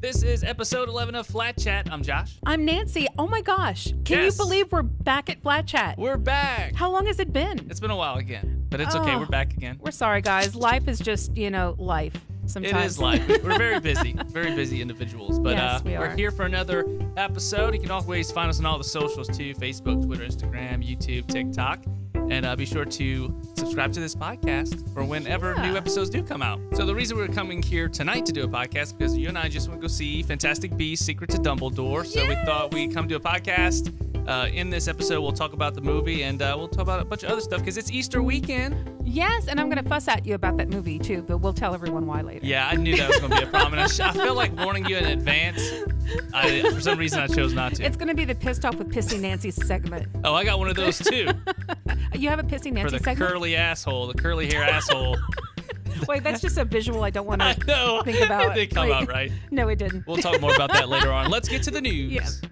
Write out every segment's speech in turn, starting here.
This is episode 11 of Flat Chat. I'm Josh. I'm Nancy. Oh my gosh. Can Yes. you believe we're back at Flat Chat? We're back. How long has it been? It's been a while again, but it's okay. Oh. We're back again. We're sorry, guys. Life is just, you know, life It sometimes. is life. We're very busy, very busy individuals. But Yes, uh, we are are. here for another episode. You can always find us on all the socials too Facebook, Twitter, Instagram, YouTube, TikTok. And uh, be sure to subscribe to this podcast for whenever Yeah. new episodes do come out. So, the reason we're coming here tonight to do a podcast because you and I just want to go see Fantastic Beasts Secret to Dumbledore. So, we thought we'd come do a podcast. Uh, in this episode, we'll talk about the movie and uh, we'll talk about a bunch of other stuff because it's Easter weekend. Yes, and I'm going to fuss at you about that movie too, but we'll tell everyone why later. Yeah, I knew that was going to be a problem. And I, sh- I feel like warning you in advance. I, for some reason, I chose not to. It's going to be the pissed off with Pissy Nancy segment. oh, I got one of those too You have a Pissy for the segment? curly asshole, the curly hair asshole. Wait, that's just a visual I don't want to think about. It did come out right. No, it didn't. We'll talk more about that later on. Let's get to the news. Yes.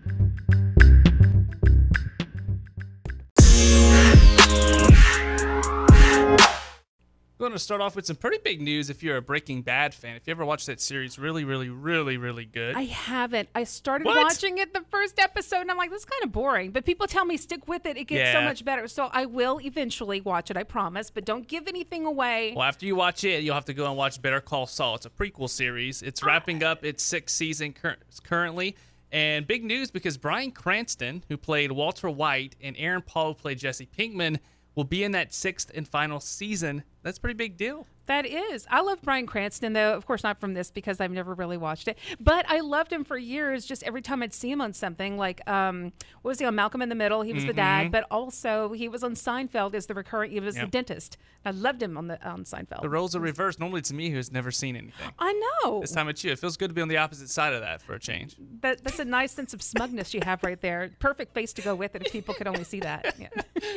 To start off with some pretty big news if you're a Breaking Bad fan. If you ever watched that series, really, really, really, really good. I haven't. I started What? watching it the first episode and I'm like, this is kind of boring. But people tell me stick with it. It gets so much better. So I will eventually watch it, I promise. But don't give anything away. Well, after you watch it, you'll have to go and watch Better Call Saul. It's a prequel series. It's ah. wrapping up its sixth season cur- currently. And big news because Bryan Cranston, who played Walter White, and Aaron Paul, who played Jesse Pinkman, will be in that sixth and final season. That's a pretty big deal. That is. I love Bryan Cranston, though. Of course, not from this because I've never really watched it. But I loved him for years. Just every time I'd see him on something, like um, what was he on Malcolm in the Middle? He was the dad, but also he was on Seinfeld as the recurring. He was Yep. the dentist. I loved him on the on Seinfeld. The roles are reversed. Normally, it's me who has never seen anything. I know. This time it's you. It feels good to be on the opposite side of that for a change. That, that's a nice sense of smugness you have right there. Perfect face to go with it if people could only see that. Yeah.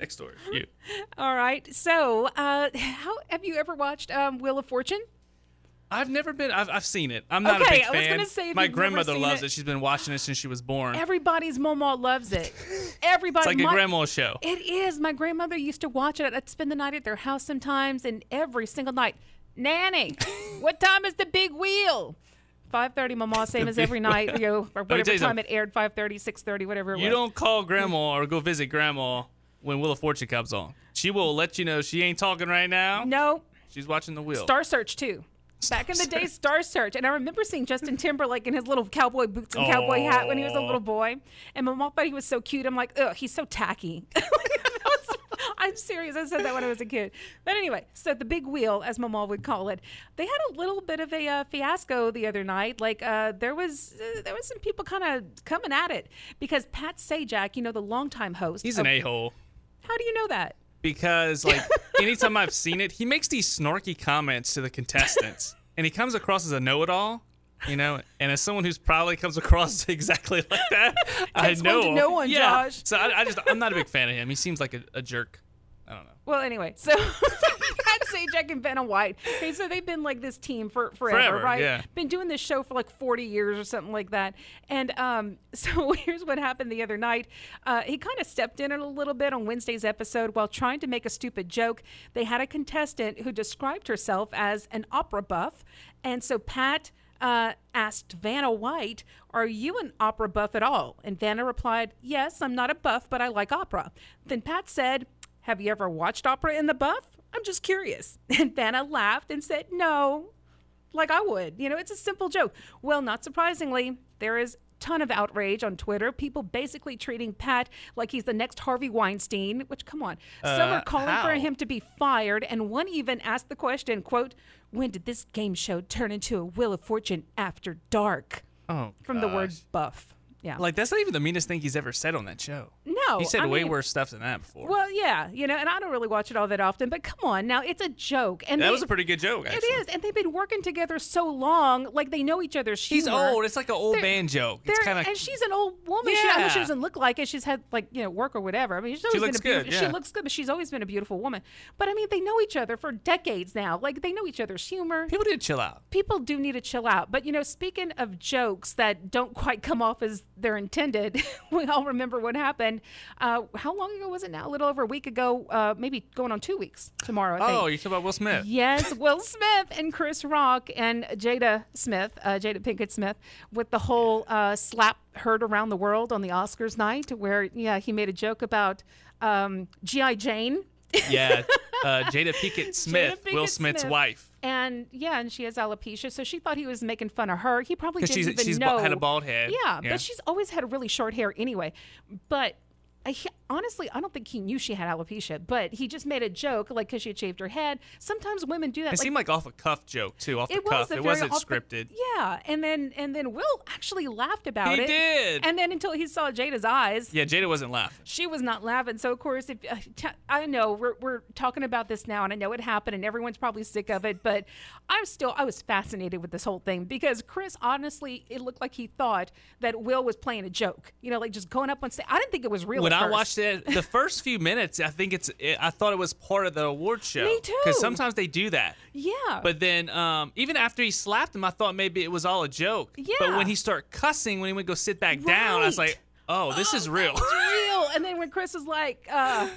Next story. You. All right. So, uh, how have you ever watched um, Wheel of Fortune? I've never been. I've, I've seen it. I'm not Okay, a big I was fan. gonna say My grandmother loves it- it. She's been watching it since she was born. Everybody's mama loves it. Everybody. it's like a my- grandma show. It is. My grandmother used to watch it. I'd spend the night at their house sometimes, and every single night, Nanny, what time is the big wheel? 5.30, Mama, same as every night, you know, or whatever time something. it aired, 5.30, 6.30, whatever it was. You was. don't call grandma or go visit grandma when Wheel of Fortune comes on. She will let you know she ain't talking right now. No. She's watching the wheel. Star Search, too. Back in the day, Star Search. And I remember seeing Justin Timberlake in his little cowboy boots and cowboy hat when he was a little boy. And my mom thought he was so cute. I'm like, ugh, he's so tacky. I'm serious. I said that when I was a kid. But anyway, so the big wheel, as my mom would call it, they had a little bit of a uh, fiasco the other night. Like uh, there was uh, there was some people kind of coming at it because Pat Sajak, you know, the longtime host. He's of- an a hole How do you know that? because, like, anytime I've seen it, he makes these snarky comments to the contestants, and he comes across as a know-it-all. You know, and as someone who's probably comes across exactly like that, I one know to him. one, yeah. Josh. So I, I just I'm not a big fan of him. He seems like a, a jerk. I don't know. Well, anyway, so Pat Sajak and Vanna White. Okay, so they've been like this team for forever, Forever, right? yeah. Been doing this show for like 40 years or something like that. And um, so here's what happened the other night. Uh, he kind of stepped in it a little bit on Wednesday's episode while trying to make a stupid joke. They had a contestant who described herself as an opera buff, and so Pat. Uh, asked Vanna White, Are you an opera buff at all? And Vanna replied, Yes, I'm not a buff, but I like opera. Then Pat said, have you ever watched opera in the buff? I'm just curious. And Vanna laughed and said, No, like I would. You know, it's a simple joke. Well, not surprisingly, there is ton of outrage on Twitter. People basically treating Pat like he's the next Harvey Weinstein, which come on. Some Uh, are calling for him to be fired and one even asked the question, quote, when did this game show turn into a Wheel of Fortune after dark? Oh, From the word buff. Yeah. Like that's not even the meanest thing he's ever said on that show. No. He said I way mean- worse stuff than that before. Well, yeah, you know, and I don't really watch it all that often, but come on, now it's a joke, and that they- was a pretty good joke. Actually. It is, and they've been working together so long, like they know each other's He's humor. old. It's like an old They're- man joke. It's kind of and she's an old woman. She, I know she doesn't look like it. She's had like you know work or whatever. I mean, she's always looks been a good, beautiful. yeah. She looks good, but she's always been a beautiful woman. But I mean, they know each other for decades now. Like they know each other's humor. people did chill out. People do need to chill out. But you know, speaking of jokes that don't quite come off as they're intended, we all remember what happened Uh, how long ago was it now? A little over a week ago, uh, maybe going on two weeks tomorrow. I think. Oh, you talking about Will Smith? Yes, Will Smith and Chris Rock and Jada Smith, uh, Jada Pinkett Smith, with the whole uh, slap heard around the world on the Oscars night, where yeah, he made a joke about um, GI Jane. Yeah, uh, Jada Pinkett Smith, Will Pinkett Smith's Smith. wife, And yeah, and she has alopecia, so she thought he was making fun of her. He probably didn't she's even she's know. ba- had a bald head. Yeah, but she's always had really short hair anyway. But I, honestly, I don't think he knew she had alopecia. But he just made a joke, like because she had shaved her head. Sometimes women do that. It like, seemed like off a cuff joke too, off the it was cuff. It very wasn't off the- scripted. yeah, and then and then Will actually laughed about He it. He did. And then until he saw Jada's eyes, Yeah, Jada wasn't laughing. she was not laughing. So of course, if uh, t- I know we're we're talking about this now, and I know it happened, and everyone's probably sick of it, but I'm still I was fascinated with this whole thing because Chris honestly, it looked like he thought that Will was playing a joke. You know, like just going up on stage. I didn't think it was real. When I watched the first few minutes, I think it's. It, I thought it was part of the award show. Me too. Because sometimes they do that. yeah, But then, um, even after he slapped him, I thought maybe it was all a joke. Yeah. But when he started cussing, when he went go sit back down, I was like, "Oh, this is real." real. And then when Chris was like, uh,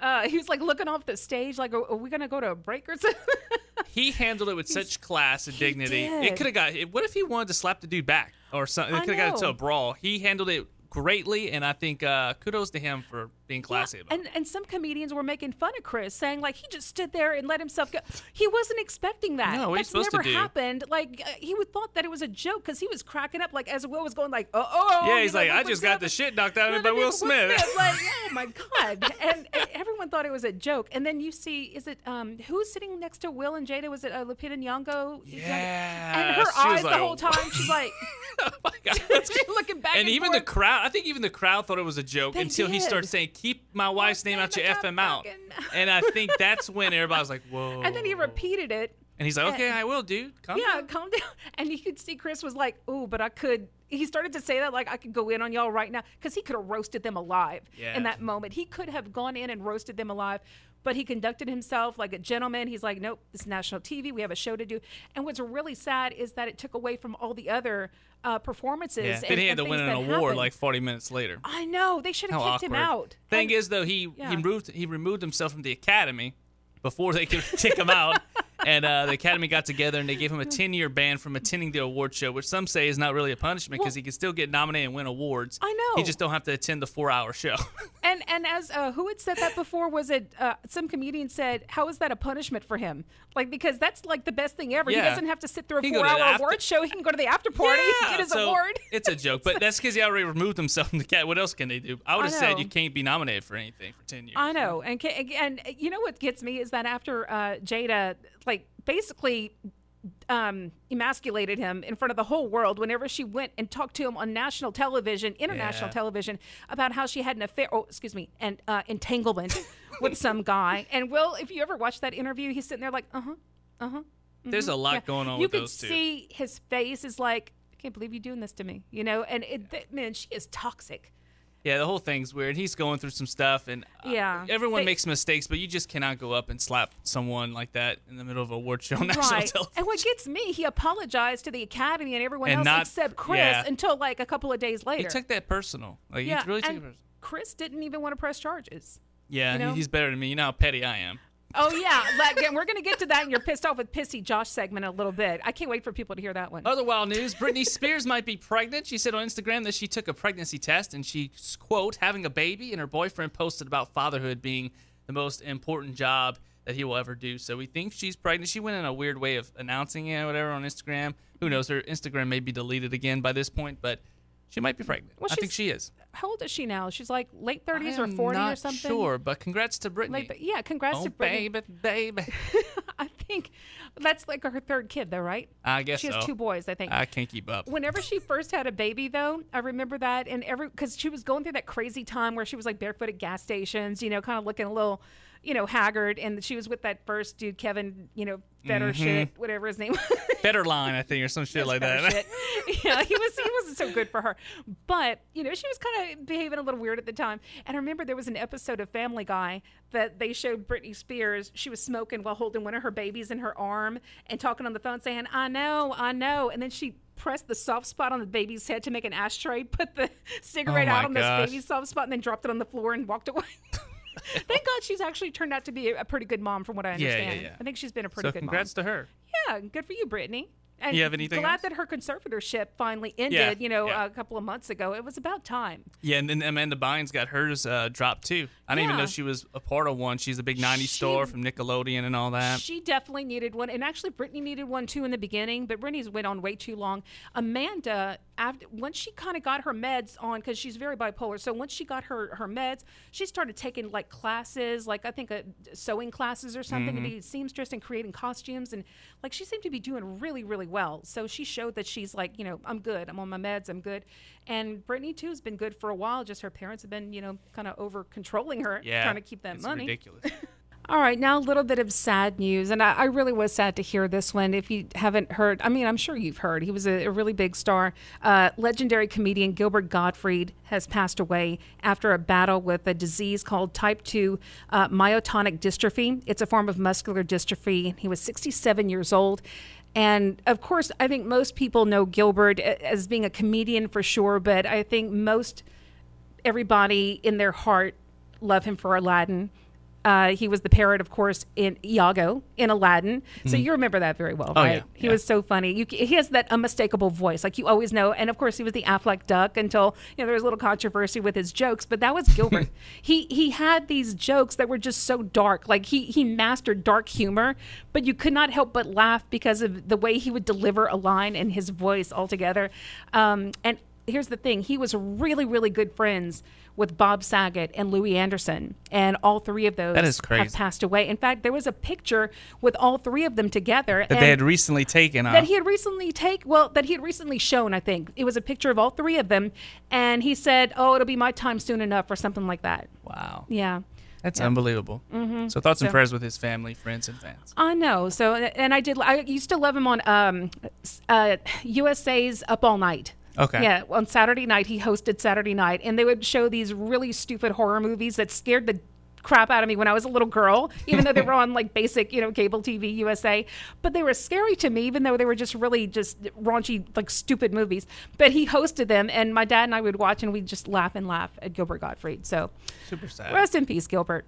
uh, he was like looking off the stage, like, are, are we gonna go to a break or something? he handled it with such class and dignity. It could have got. What if he wanted to slap the dude back or something? It could have got into a brawl. He handled it greatly, and I think uh, kudos to him for being classy about it. and and some comedians were making fun of Chris, saying like he just stood there and let himself go. He wasn't expecting that. No, That's supposed to never happened. Like uh, he would thought that it was a joke because he was cracking up. Like as Will was going like, oh, oh. Yeah, he's know, like, I just got the shit knocked out of me by Will Will Smith. Like, oh my god! And, and everyone thought it was a joke. And then you see, is it um who's sitting next to Will and Jada? Was it uh, Lupita Nyong'o? Yeah, And her eyes like, the whole time, she's like, oh my god, she's looking back. and And, even the crowd, I think even the crowd thought it was a joke They until he did. started saying, "Keep my wife's name out your FM out," and I think that's when everybody was like, "Whoa!" And then he repeated it. and he's like, "Okay, I will, dude. Calm yeah, down." calm down. And you could see Chris was like, "Ooh, but I could." He started to say that like I could go in on y'all right now because he could have roasted them alive Yeah. in that moment. He could have gone in and roasted them alive, but he conducted himself like a gentleman. He's like, "Nope, this is national TV. We have a show to do." And what's really sad is that it took away from all the other uh, performances. Yeah, and, he had and to win an award happened. like 40 minutes later. I know they should have kicked awkward. him out. Thing And- is, though, he Yeah. he removed he removed himself from the academy before they could kick him out, and uh, the academy got together and they gave him a 10 year ban from attending the award show, which some say is not really a punishment because Well- he can still get nominated and win awards. I know. He just don't have to attend the four hour show. And and as uh, who had said that before? Was it uh, some comedian said? How is that a punishment for him? Like because that's like the best thing ever. He doesn't have to sit through a He can go to the four-hour after- award show. He can go to the after party, get his so award. it's a joke, but that's because he already removed himself from the cat. What else can they do? I would have said you can't be nominated for anything for 10 years. I know, and and you know what gets me is that after uh, Jada like basically um, emasculated him in front of the whole world whenever she went and talked to him on national television, international Yeah. television, about how she had an affair. Oh, excuse me, an uh, entanglement with some guy. And Will, if you ever watch that interview, he's sitting there like, uh huh, uh huh. There's a lot Yeah. going on you with could those two. see his face is like, I can't believe you're doing this to me, you know. And it, th- man, she is toxic. Yeah, the whole thing's weird. He's going through some stuff, and uh, Yeah. everyone They- makes mistakes, but you just cannot go up and slap someone like that in the middle of a award show on national Right. television. And what gets me, he apologized to the Academy and everyone And else not- except Chris yeah. until like a couple of days later. He took that personal. Like yeah, he really took and it personal. Chris didn't even want to press charges. Yeah, you know? he's better than me. You know how petty I am. Oh yeah, like, we're gonna get to that in your pissed off with pissy Josh segment in a little bit. I can't wait for people to hear that one. Other wild news: Britney Spears might be pregnant. She said on Instagram that she took a pregnancy test and she's quote having a baby, and her boyfriend posted about fatherhood being the most important job that he will ever do. So we think she's pregnant. She went in a weird way of announcing it, or whatever, on Instagram. Who knows? Her Instagram may be deleted again by this point, but she might be pregnant. Well, I think she is. How old is she now? She's like late thirties or am forty not or something. Sure, but congrats to Britney. But yeah, congrats oh to Britney. baby, baby. I think that's like her third kid, though, right? I guess She has so. two boys, I think. I can't keep up. Whenever she first had a baby, though, I remember that, and every because she was going through that crazy time where she was like barefoot at gas stations, you know, kind of looking a little, you know, haggard, and she was with that first dude, Kevin, you know, better Mm-hmm. shit, whatever his name. was. Federline, I think, or some shit like that. shit. yeah, he was he wasn't so good for her. But, you know, she was kind of behaving a little weird at the time. And I remember there was an episode of Family Guy that they showed Britney Spears. She was smoking while holding one of her babies in her arm and talking on the phone saying, I know, I know. And then she pressed the soft spot on the baby's head to make an ashtray, put the cigarette Oh out on gosh. this baby's soft spot, and then dropped it on the floor and walked away. Thank God she's actually turned out to be a, pretty good mom, from what I understand. Yeah, yeah, yeah. I think she's been a pretty So good congrats mom. Congrats to her. Yeah, good for you, Britney. And You have anything glad else? that her conservatorship finally ended. Yeah, You know, yeah. a couple of months ago. It was about time. Yeah, and then Amanda Bynes got hers uh, dropped too. I didn't even know she was a part of one. She's a big '90s She- star from Nickelodeon and all that. She definitely needed one, and actually Britney needed one too in the beginning. But Britney's went on way too long. Amanda, after once she kind of got her meds on, because she's very bipolar. So once she got her her meds, she started taking like classes, like I think uh, sewing classes or something, Mm-hmm. to be a seamstress and creating costumes, and like she seemed to be doing really really well. So she showed that she's like, you know, I'm good. I'm on my meds. I'm good. And Britney too has been good for a while. Just her parents have been, you know, kind of over controlling her, Yeah, trying to keep that it's money. ridiculous. All right, now a little bit of sad news, and I, I really was sad to hear this one. If you haven't heard, I mean, I'm sure you've heard. He was a, a really big star. Uh, legendary comedian Gilbert Gottfried has passed away after a battle with a disease called type 2 uh, myotonic dystrophy. It's a form of muscular dystrophy. He was 67 years old. And of course, I think most people know Gilbert as being a comedian for sure, but I think most everybody in their heart love him for Aladdin. Uh, he was the parrot, of course, in Iago in Aladdin. So you remember that very well, Mm-hmm. Oh, right? yeah, He yeah. was so funny. You, he has that unmistakable voice, like you always know. And of course, he was the Aflac duck until you know there was a little controversy with his jokes, but that was Gilbert. he he had these jokes that were just so dark. Like he he mastered dark humor, but you could not help but laugh because of the way he would deliver a line and his voice altogether. Um, and here's the thing he was really really good friends with bob saget and louie anderson and all three of those That is crazy. have passed away in fact there was a picture with all three of them together that they had recently taken that he had recently take well that he had recently shown i think it was a picture of all three of them and he said oh it'll be my time soon enough or something like that wow, yeah that's unbelievable. Mm-hmm. So thoughts and So- prayers with his family, friends, and fans. I know. So, and I did. I used to love him on um, uh, USA's Up All Night. Okay. Yeah, on Saturday night he hosted Saturday night, and they would show these really stupid horror movies that scared the crap out of me when I was a little girl, even though they were on like basic, you know, cable TV USA. But they were scary to me, even though they were just really just raunchy, like stupid movies. But he hosted them, and my dad and I would watch, and we'd just laugh and laugh at Gilbert Gottfried. So, Super sad. rest in peace, Gilbert.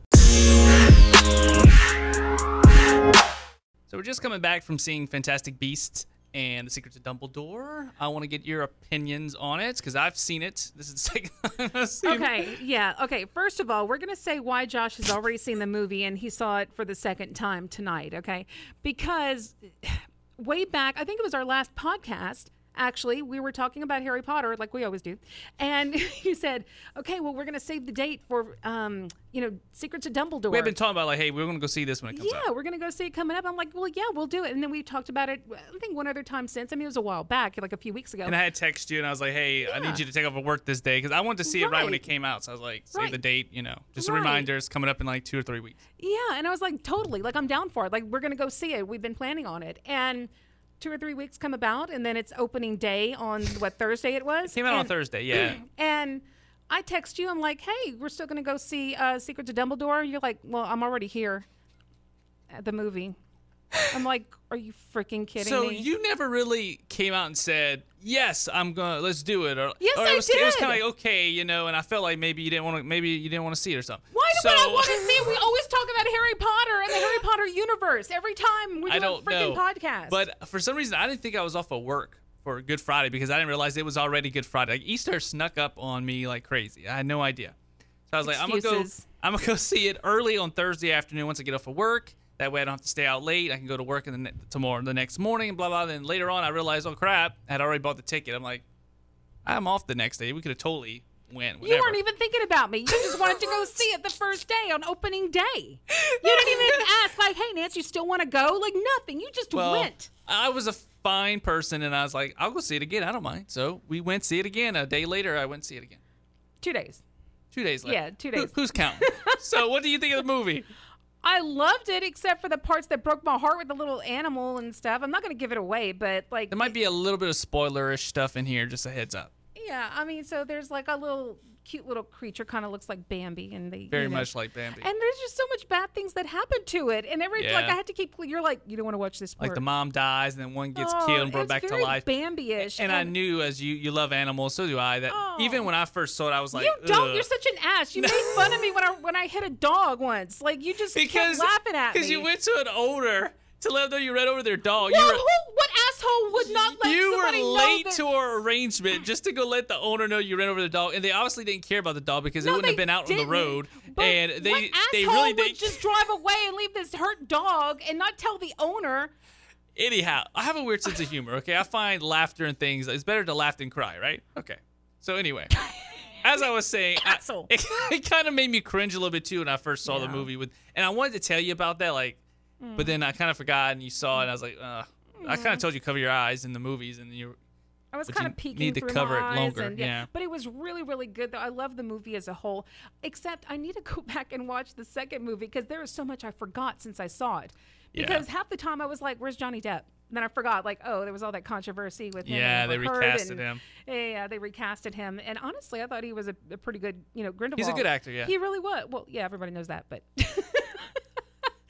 So we're just coming back from seeing Fantastic Beasts and The Secrets of Dumbledore. I want to get your opinions on it because I've seen it. This is the second time I've seen it. Okay, yeah. Okay, first of all, we're going to say why Josh has already seen the movie and he saw it for the second time tonight, okay? Because way back, I think it was our last podcast. Actually, we were talking about Harry Potter like we always do. And you said, okay, well, we're going to save the date for, um, you know, Secrets of Dumbledore. We've been talking about like, hey, we're going to go see this when it comes yeah, out. we're gonna go see it coming up. I'm like, well, yeah, we'll do it. And then we talked about it. I think one other time since. I mean, it was a while back, like a few weeks ago. And I had text you and I was like, hey, I need you to take over work this day because I wanted to see it right when it came out. So I was like, save Right. the date, you know, just a reminder. It's coming up in like two or three weeks. Yeah, and I was like, totally, like I'm down for it. Like we're gonna go see it. We've been planning on it, and two or three weeks come about, and then it's opening day on what Thursday it was. Came out on Thursday, yeah. And I text you. I'm like, hey, we're still gonna go see uh, Secret to Dumbledore. You're like, well, I'm already here at the movie. I'm like, are you freaking kidding So me? So you never really came out and said, "Yes, I'm gonna let's do it," or Yes, or it I was, It was kind of like okay, you know, and I felt like maybe you didn't want to, maybe you didn't want to see it or something. Why do I want to see it? We always talk about Harry Potter and the Harry Potter universe every time we do I a don't freaking know. podcast. But for some reason, I didn't think I was off of work for Good Friday because I didn't realize it was already Good Friday. Like Easter snuck up on me like crazy. I had no idea. So I was like, I'm gonna go. I'm gonna go see it early on Thursday afternoon once I get off of work. That way I don't have to stay out late. I can go to work in the ne- tomorrow, the next morning, and blah blah. Then later on, I realized, oh crap, I had already bought the ticket. I'm like, I'm off the next day. We could have totally went. You weren't even thinking about me. You just wanted to go see it the first day on opening day. You didn't even ask, like, hey, Nance, you still want to go? Like, nothing. You just well, went. I was a fine person, and I was like, I'll go see it again. I don't mind. So we went see it again. A day later, I went see it again. Two days. Two days later. Yeah, two Who- days. who's counting? so, what do you think of the movie? I loved it, except for the parts that broke my heart with the little animal and stuff. I'm not going to give it away, but, like, There might be a little bit of spoilerish stuff in here. Just a heads up. yeah, I mean, so there's like a little cute little creature, kind of looks like Bambi, and they Very you know, much like Bambi. And there's just so much bad things that happen to it, and every like I had to keep. You're like, you don't want to watch this. like the mom dies and then one gets Oh, killed and brought back to life. Bambi-ish. And I knew as you you love animals, so do I. That Oh. even when I first saw it, I was like, you don't. "Ugh." You're such an ass. You made fun of me when I when I hit a dog once. Like you just because kept laughing at me. because you went to an owner to let them know you ran over their dog. Well, you were who, what asshole would not let you somebody were late to our arrangement just to go let the owner know you ran over the dog, and they obviously didn't care about the dog because it wouldn't have been out on the road, and they what they really would didn't. just drive away and leave this hurt dog and not tell the owner. Anyhow, I have a weird sense of humor. Okay, I find laughter and things. It's better to laugh than cry, right? Okay. So anyway, as I was saying, I- it, it kind of made me cringe a little bit too when I first saw the movie with, and I wanted to tell you about that, like, Mm. but then I kind of forgot, and you saw it, and I was like, uh, I kind of told you cover your eyes in the movies, and you. I was kind of peeking need to through cover my it longer, and- yeah. But it was really, really good. Though I love the movie as a whole. Except I need to go back and watch the second movie because there is so much I forgot since I saw it. Yeah. Because half the time I was like, "Where's Johnny Depp?" And then I forgot, like, oh, there was all that controversy with him. Yeah, they recasted and- him. Yeah, yeah, they recasted him. And honestly, I thought he was a, a pretty good, you know, Grindelwald. He's a good actor, yeah. He really was. Well, yeah, everybody knows that, but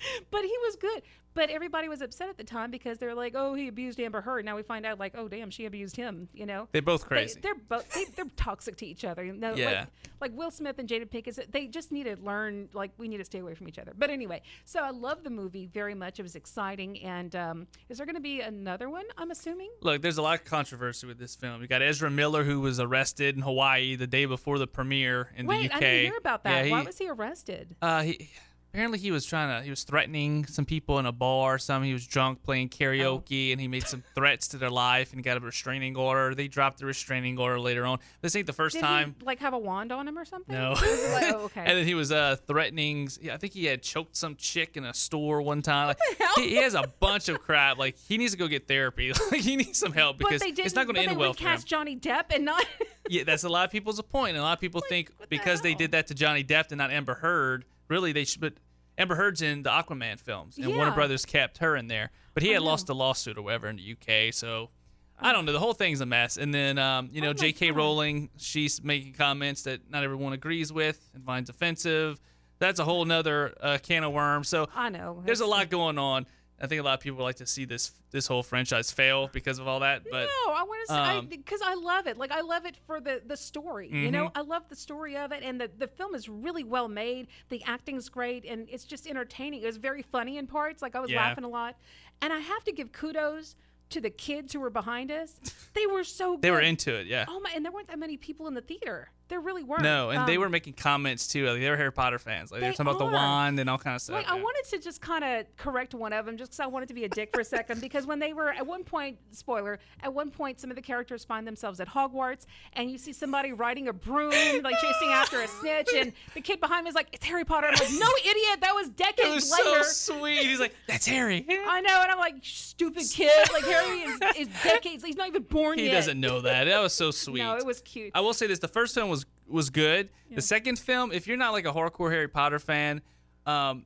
but he was good. But everybody was upset at the time because they were like, "Oh, he abused Amber Heard." Now we find out, like, "Oh, damn, she abused him." You know, They're both crazy. They're both they, they're toxic to each other. You know, Yeah. Like, like Will Smith and Jada Pinkett, they just need to learn. Like we need to stay away from each other. But anyway, so I love the movie very much. It was exciting. And um, is there going to be another one? I'm assuming. Look, there's a lot of controversy with this film. You got Ezra Miller, who was arrested in Hawaii the day before the premiere in Wait, the UK. Wait, I didn't hear about that. Yeah, Why was he arrested? Uh, he apparently he was trying to he was threatening some people in a bar. or Some he was drunk playing karaoke, and he made some threats to their life and he got a restraining order. They dropped the restraining order later on. This ain't the first Did time. he like have a wand on him or something? No. Like- oh, okay. and then he was uh, threatening. yeah, I think he had choked some chick in a store one time. Like, the hell? He, he has a bunch of crap. Like he needs to go get therapy. Like he needs some help because it's not going to end well for him. recast Johnny Depp and not. Yeah, that's a lot of people's point. And a lot of people think what the because they did that to Johnny Depp and not Amber Heard, really they should. But Amber Heard's in the Aquaman films, and Warner Brothers kept her in there. But he had lost a lawsuit or whatever in the UK, so I don't know. The whole thing's a mess. And then um, you know, Oh J.K. God. Rowling, she's making comments that not everyone agrees with and finds offensive. That's a whole nother uh, can of worms. So I know. there's a lot going on. I think a lot of people would like to see this this whole franchise fail because of all that. But no, I want to say um, because I, love it. Like I love it for the the story. You Mm-hmm. know, I love the story of it, and the the film is really well made. The acting's great, and it's just entertaining. It was very funny in parts. Like I was Yeah. laughing a lot, and I have to give kudos to the kids who were behind us. They were so. they were into it, yeah. Oh my! And there weren't that many people in the theater. There really weren't. No, and they Um, were making comments too. Like they were Harry Potter fans. Like they, were They talking about the wand and all kind of stuff. Like I wanted to just kind of correct one of them, just because I wanted to be a dick for a second. Because when they were at one point, spoiler, at one point, some of the characters find themselves at Hogwarts, and you see somebody riding a broom, like chasing after a snitch, and the kid behind me is like, "It's Harry Potter." I'm like, "No, idiot, that was decades it was later." so sweet. He's like, "That's Harry." I know, and I'm like, "Stupid kid!" Like Harry is, is decades. He's not even born He yet. He doesn't know that. That was so sweet. No, it was cute. I will say this: the first film was was good. The second film, if you're not like a hardcore Harry Potter fan, um,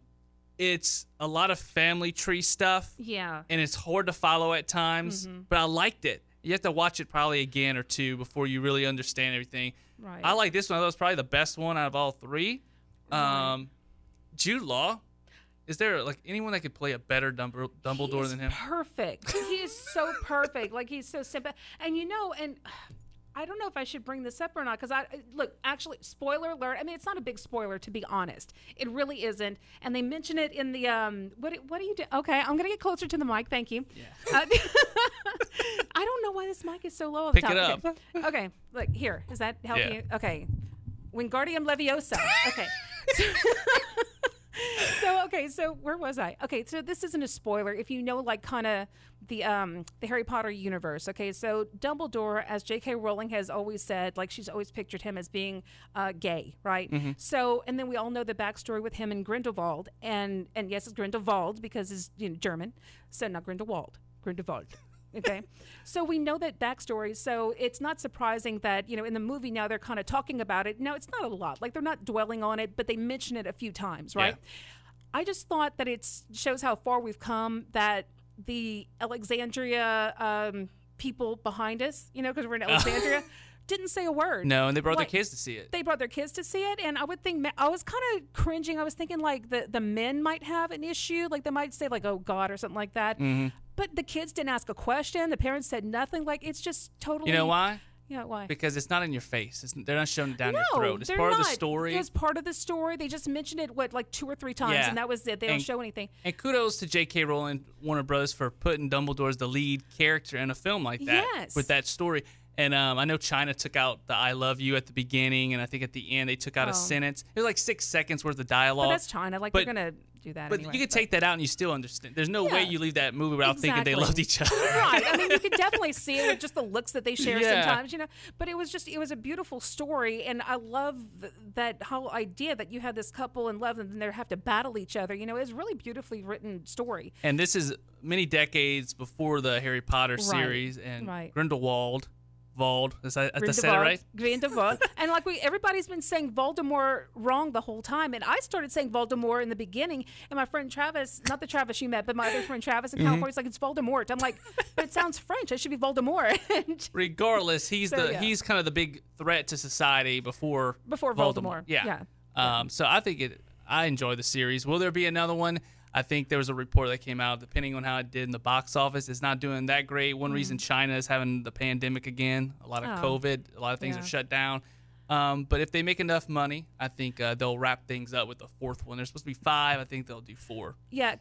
it's a lot of family tree stuff, yeah. and it's hard to follow at times. Mm-hmm. But I liked it. You have to watch it probably again or two before you really understand everything. Right. I like this one. That was probably the best one out of all three. Um, Jude Law. Is there like anyone that could play a better Dumbledore, than him? Perfect. he is so perfect. Like he's so simple. And you know, and I don't know if I should bring this up or not because I look actually spoiler alert. I mean, it's not a big spoiler to be honest. It really isn't. And they mention it in the um. What do- what do you do? Okay, I'm gonna get closer to the mic. Thank you. Uh, I don't know why this mic is so low. Pick it up. Okay. okay, look here. Does that help Yeah. you? Okay. Wingardium Leviosa. Okay. so okay, so where was I? Okay, so this isn't a spoiler if you know like kind of the um the Harry Potter universe. Okay, so Dumbledore, as J.K. Rowling has always said, like she's always pictured him as being uh, gay, right? So and then we all know the backstory with him and Grindelwald, and and yes, it's Grindelwald because he's you know German, so not Grindelwald, Grindelwald. Okay, so we know that backstory. So it's not surprising that you know in the movie now they're kind of talking about it. Now it's not a lot, like they're not dwelling on it, but they mention it a few times, right? I just thought that it shows how far we've come. That the Alexandria um, people behind us, you know, because we're in Alexandria, didn't say a word. No, and they brought Like, their kids to see it. They brought their kids to see it, and I would think I was kind of cringing. I was thinking like the the men might have an issue, like they might say like "Oh God" or something like that. Mm-hmm. But the kids didn't ask a question. The parents said nothing. Like it's just totally. you know why? Yeah, why? Because it's not in your face. It's, they're not showing it down no, your throat. It's part not. of the story. It's part of the story. They just mentioned it what like two or three times, Yeah. and that was it. They don't show anything. And kudos to J.K. Rowling, Warner Bros. for putting Dumbledore as the lead character in a film like that Yes. with that story. And um, I know China took out the "I love you" at the beginning, and I think at the end they took out Oh. a sentence. It was like six seconds worth of dialogue. But that's China. Like But- they're gonna do that. But anyway. you could take that out and you still understand. There's no way you leave that movie without thinking they loved each other. right. I mean, you could definitely see it with just the looks that they share Yeah. sometimes, you know. But it was just, it was a beautiful story, and I love th- that whole idea that you had this couple in love and then they have to battle each other. You know, it's really beautifully written story. And this is many decades before the Harry Potter Right. series and Right. Grindelwald. Vald. Is that, did I say that Grindelwald, right? Grindelwald. and like we, everybody's been saying Voldemort wrong the whole time, and I started saying Voldemort in the beginning. And my friend Travis, not the Travis you met, but my other friend Travis Mm-hmm. in California, is like it's Voldemort. I'm like, but it sounds French. It should be Voldemort. and Regardless, he's So, the yeah. he's kind of the big threat to society before Before Voldemort. Yeah. Yeah. Um, so I think it. I enjoy the series. Will there be another one? I think there was a report that came out. Depending on how it did in the box office, it's not doing that great. One reason China is having the pandemic again. A lot of. Oh. COVID. A lot of things Yeah. are shut down. Um, but if they make enough money, I think uh, they'll wrap things up with the fourth one. There's supposed to be five. I think they'll do four. yeah,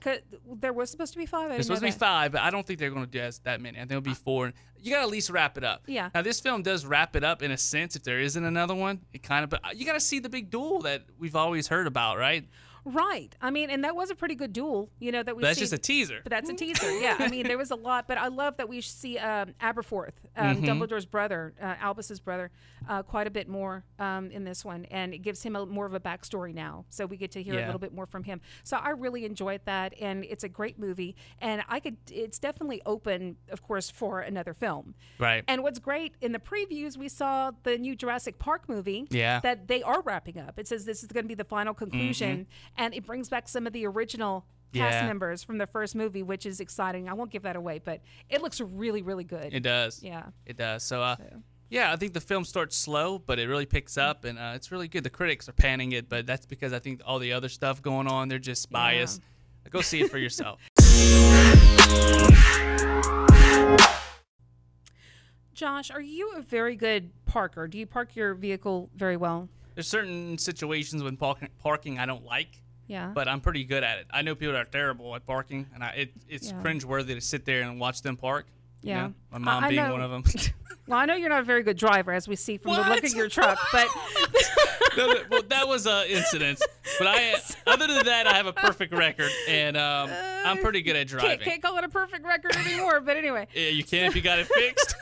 there was supposed to be five. I There's supposed to be five, but I don't think they're going to do as, that many. I think it'll be four. You got to at least wrap it up. Yeah. Now this film does wrap it up in a sense. If there isn't another one, it kind of. But you got to see the big duel that we've always heard about, right? Right. I mean, and that was a pretty good duel, you know, that we that's see. just a teaser. But that's a teaser. Yeah. I mean, there was a lot, but I love that we see um, Aberforth, um, Mm-hmm. Dumbledore's brother, uh, Albus's brother, uh, quite a bit more um, in this one, and it gives him a, more of a backstory now. So we get to hear a little bit more from him. So I really enjoyed that, and it's a great movie, and I could. It's definitely open, of course, for another film. Right. And what's great in the previews, we saw the new Jurassic Park movie. Yeah. That they are wrapping up. It says this is going to be the final conclusion, and it brings back some of the original cast Mm-hmm. Members from the first movie, which is exciting. I won't give that away, but it looks really, really good. It does. yeah. It does. So, uh, yeah, I think the film starts slow, but it really picks up, and uh, it's really good. The critics are panning it, but that's because I think all the other stuff going on, they're just biased. Go see it for yourself. Josh, are you a very good parker? Do you park your vehicle very well? There's certain situations when parking, parking I don't like, Yeah. but I'm pretty good at it. I know people that are terrible at parking, and I, it, it's Yeah. cringeworthy to sit there and watch them park. you Yeah. know? my mom I being one of them. well, I know you're not a very good driver, as we see from the look of your truck, but no, that- well, that was a incident, but I, other than that, I have a perfect record, and um, I'm pretty good at driving. can't, can't call it a perfect record anymore. But anyway, Yeah, you can if you got it fixed.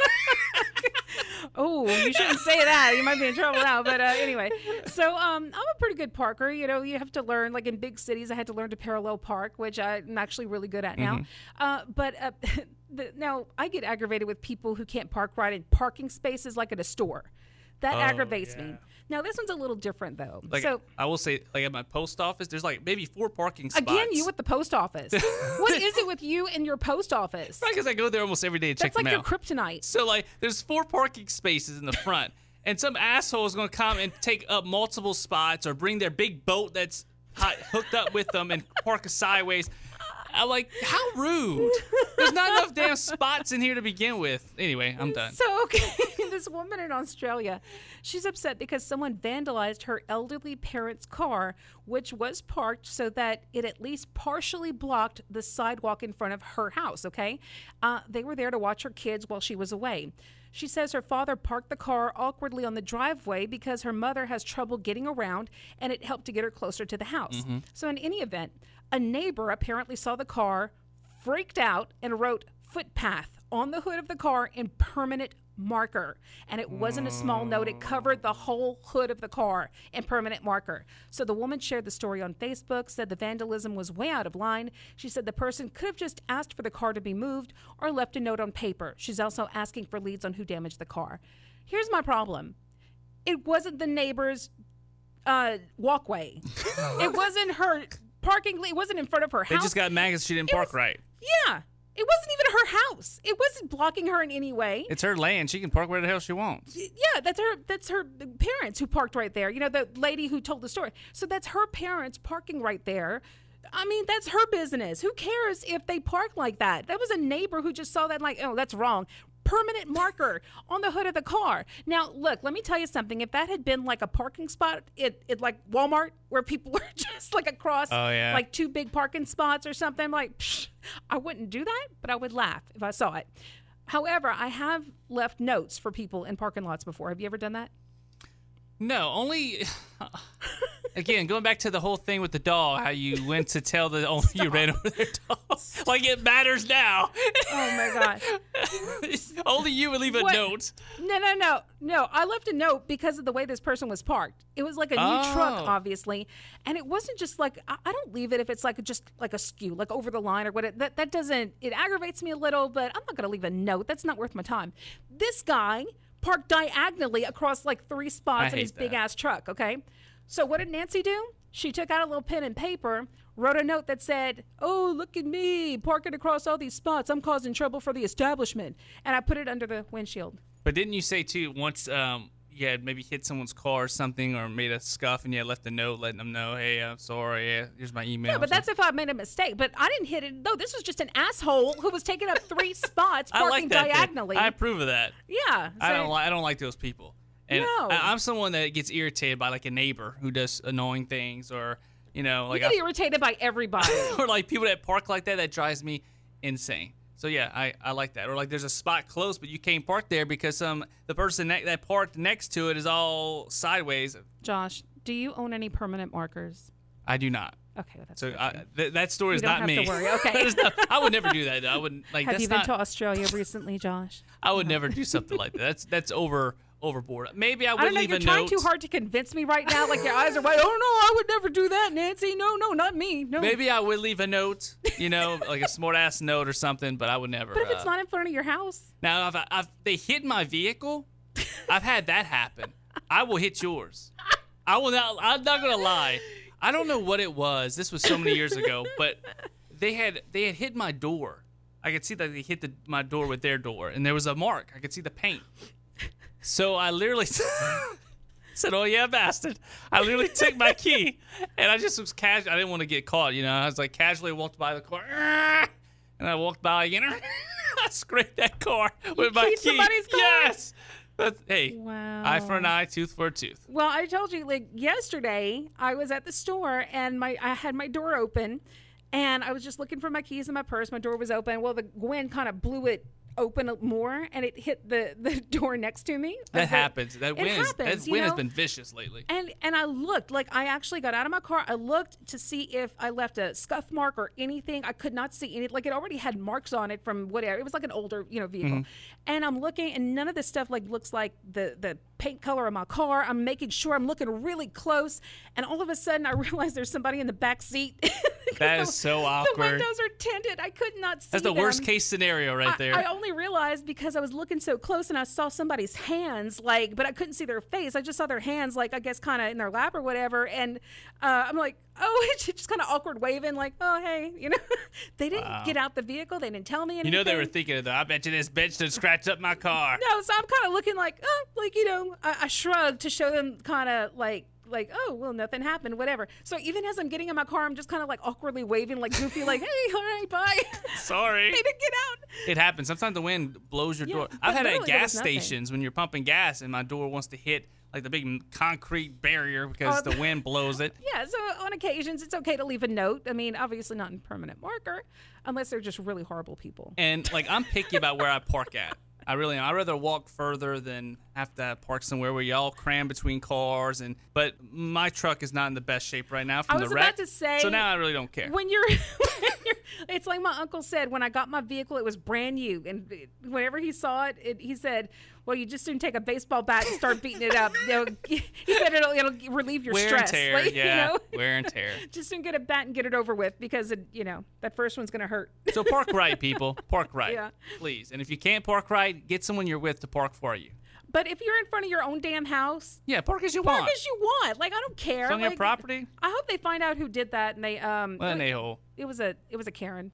Oh, you shouldn't say that. You might be in trouble now. But uh, anyway, so um, I'm a pretty good parker. You know, you have to learn. Like in big cities, I had to learn to parallel park, which I'm actually really good at now. Uh, but uh, the, now I get aggravated with people who can't park right in parking spaces, like at a store. That Oh, aggravates yeah. me. Now this one's a little different though. Like so I will say, like at my post office, there's like maybe four parking spots. again, you with the post office. what is it with you and your post office? because I go there almost every day to check out. That's like your kryptonite. So like, there's four parking spaces in the front, and some asshole is gonna come and take up multiple spots or bring their big boat that's hot, hooked up with them and park sideways. I'm like, how rude! There's not enough damn spots in here to begin with. Anyway, I'm done. So, okay, this woman in Australia, she's upset because someone vandalized her elderly parents' car, which was parked so that it at least partially blocked the sidewalk in front of her house. Okay. Uh, they were there to watch her kids while she was away. She says her father parked the car awkwardly on the driveway because her mother has trouble getting around and it helped to get her closer to the house. So, in any event, a neighbor apparently saw the car, freaked out, and wrote footpath on the hood of the car in permanent marker. And it wasn't a small note, it covered the whole hood of the car in permanent marker. So the woman shared the story on Facebook, said the vandalism was way out of line. She said the person could have just asked for the car to be moved or left a note on paper. She's also asking for leads on who damaged the car. Here's my problem it wasn't the neighbor's uh, walkway, it wasn't her parking, it wasn't in front of her They house. They just got mad 'cause she didn't It park was- right. Yeah. It wasn't even her house. It wasn't blocking her in any way. It's her land. She can park where the hell she wants. Yeah, that's her. That's her parents who parked right there. You know, the lady who told the story. So that's her parents parking right there. I mean, that's her business. Who cares if they park like that? That was a neighbor who just saw that, like, oh, that's wrong. Permanent marker on the hood of the car. Now, look, let me tell you something. If that had been like a parking spot it, at like Walmart, where people were just like across, Oh, yeah. like two big parking spots or something, like, Psh, I wouldn't do that, but I would laugh if I saw it. However, I have left notes for people in parking lots before. Have you ever done that? No, only. Again, going back to the whole thing with the doll, how you went to tell the only you ran over their doll. like it matters now. Oh my god. only you would leave a What? note. No, no, no, no. I left a note because of the way this person was parked. It was like a new truck, Oh. obviously, and it wasn't just like I, I don't leave it if it's like just like a skew, like over the line or what. It, that that doesn't. It aggravates me a little, but I'm not gonna leave a note. That's not worth my time. This guy parked diagonally across like three spots in his big ass truck. Okay, so what did Nancy do? She took out a little pen and paper, wrote a note that said, "Oh, look at me parking across all these spots. I'm causing trouble for the establishment," and I put it under the windshield. But didn't you say too once um you had maybe hit someone's car or something or made a scuff and you had left a note letting them know, hey, I'm sorry. Yeah, here's my email. Yeah, but that's if I made a mistake. But I didn't hit it. No, this was just an asshole who was taking up three spots, I parking like that. thing. diagonally. I approve of that. yeah. I don't like I don't like those people. And No. I, I'm someone that gets irritated by like a neighbor who does annoying things or you know You like get I- irritated by everybody. or like people that park like that that drives me insane. So yeah, I, I like that. Or like there's a spot close, but you can't park there because some the person ne- that parked next to it is all sideways. Josh, do you own any permanent markers? I do not. Okay, that's So. I, th- that story is not me. okay. Not- I would never do that. I would like Have you been not. to Australia recently, Josh? I would never do something like that. That's that's over overboard. Maybe I would I don't know. leave You're a trying note. too hard to convince me right now. Like your eyes are wide. Oh no, I would never do that, Nancy. No, no, not me. No. Maybe I would leave a note, you know, like a smart ass note or something, but I would never. But if uh, it's not in front of your house, Now, if I, I've, they hit my vehicle, I've had that happen. I will hit yours. I will not. I'm not gonna lie. I don't know what it was. This was so many years ago, but they had they had hit my door. I could see that they hit the, my door with their door, and there was a mark. I could see the paint. So I literally said, "Oh yeah, bastard!" I literally took my key, and I just was casual. I didn't want to get caught, you know. I was like casually walked by the car, and I walked by again. I scraped that car with my keyed key. somebody's car? Yes. But hey, Wow. eye for an eye, tooth for a tooth. Well, I told you like yesterday I was at the store and my I had my door open and I was just looking for my keys in my purse. My door was open. Well, the wind kind of blew it open more and it hit the the door next to me. That Like happens. That wind, is, happens, that you wind has been vicious lately. And and I looked like I actually got out of my car. I looked to see if I left a scuff mark or anything. I could not see any. Like it already had marks on it from whatever. It was like an older you know vehicle. Mm-hmm. And I'm looking, and none of this stuff like looks like the the paint color of my car. I'm making sure I'm looking really close, and all of a sudden I realize there's somebody in the back seat. That the- is so The windows are tinted. I could not see. That's the worst case scenario right I- there. I, only realized because I was looking so close and I saw somebody's hands, like, but I couldn't see their face. I just saw their hands, like, I guess, kind of in their lap or whatever. And uh, I'm like, oh, it's just kind of awkward waving, like, oh, hey, you know. they didn't Wow. get out the vehicle. They didn't tell me anything. you know they were thinking of that. I bet you this bitch done scratch up my car. No, so I'm kind of looking like, oh, like you know, I, I shrugged to show them kind of like. Like oh well nothing happened whatever so even as I'm getting in my car I'm just kind of like awkwardly waving like goofy like hey all right bye Sorry. they didn't get out It happens. Sometimes the wind blows your Yeah, door. I've had it at gas stations when you're pumping gas and my door wants to hit like the big concrete barrier because Oh, the wind blows it. Yeah, so on occasions it's okay to leave a note. I mean, obviously not in permanent marker, unless they're just really horrible people. And like I'm picky about where I park at. I really am. I'd rather walk further than have to park somewhere where y'all cram between cars. And but my truck is not in the best shape right now from I was the about wreck. to say- so now I really don't care. When you're, when you're, it's like my uncle said when I got my vehicle, it was brand new, and whenever he saw it, it he said, "Well, you just didn't take a baseball bat and start beating it up." You know, he said it'll, it'll relieve your wear stress. and tear, Like, yeah, You know? wear and tear. just don't get a bat and get it over with because it, you know that first one's gonna hurt. So park right, people. Park right, Yeah. please. And if you can't park right, get someone you're with to park for you. But if you're in front of your own damn house, Yeah, park as you park want. as you want. Like I don't care. It's on your property. I hope they find out who did that and they um. What an a-hole. it was a it was a Karen.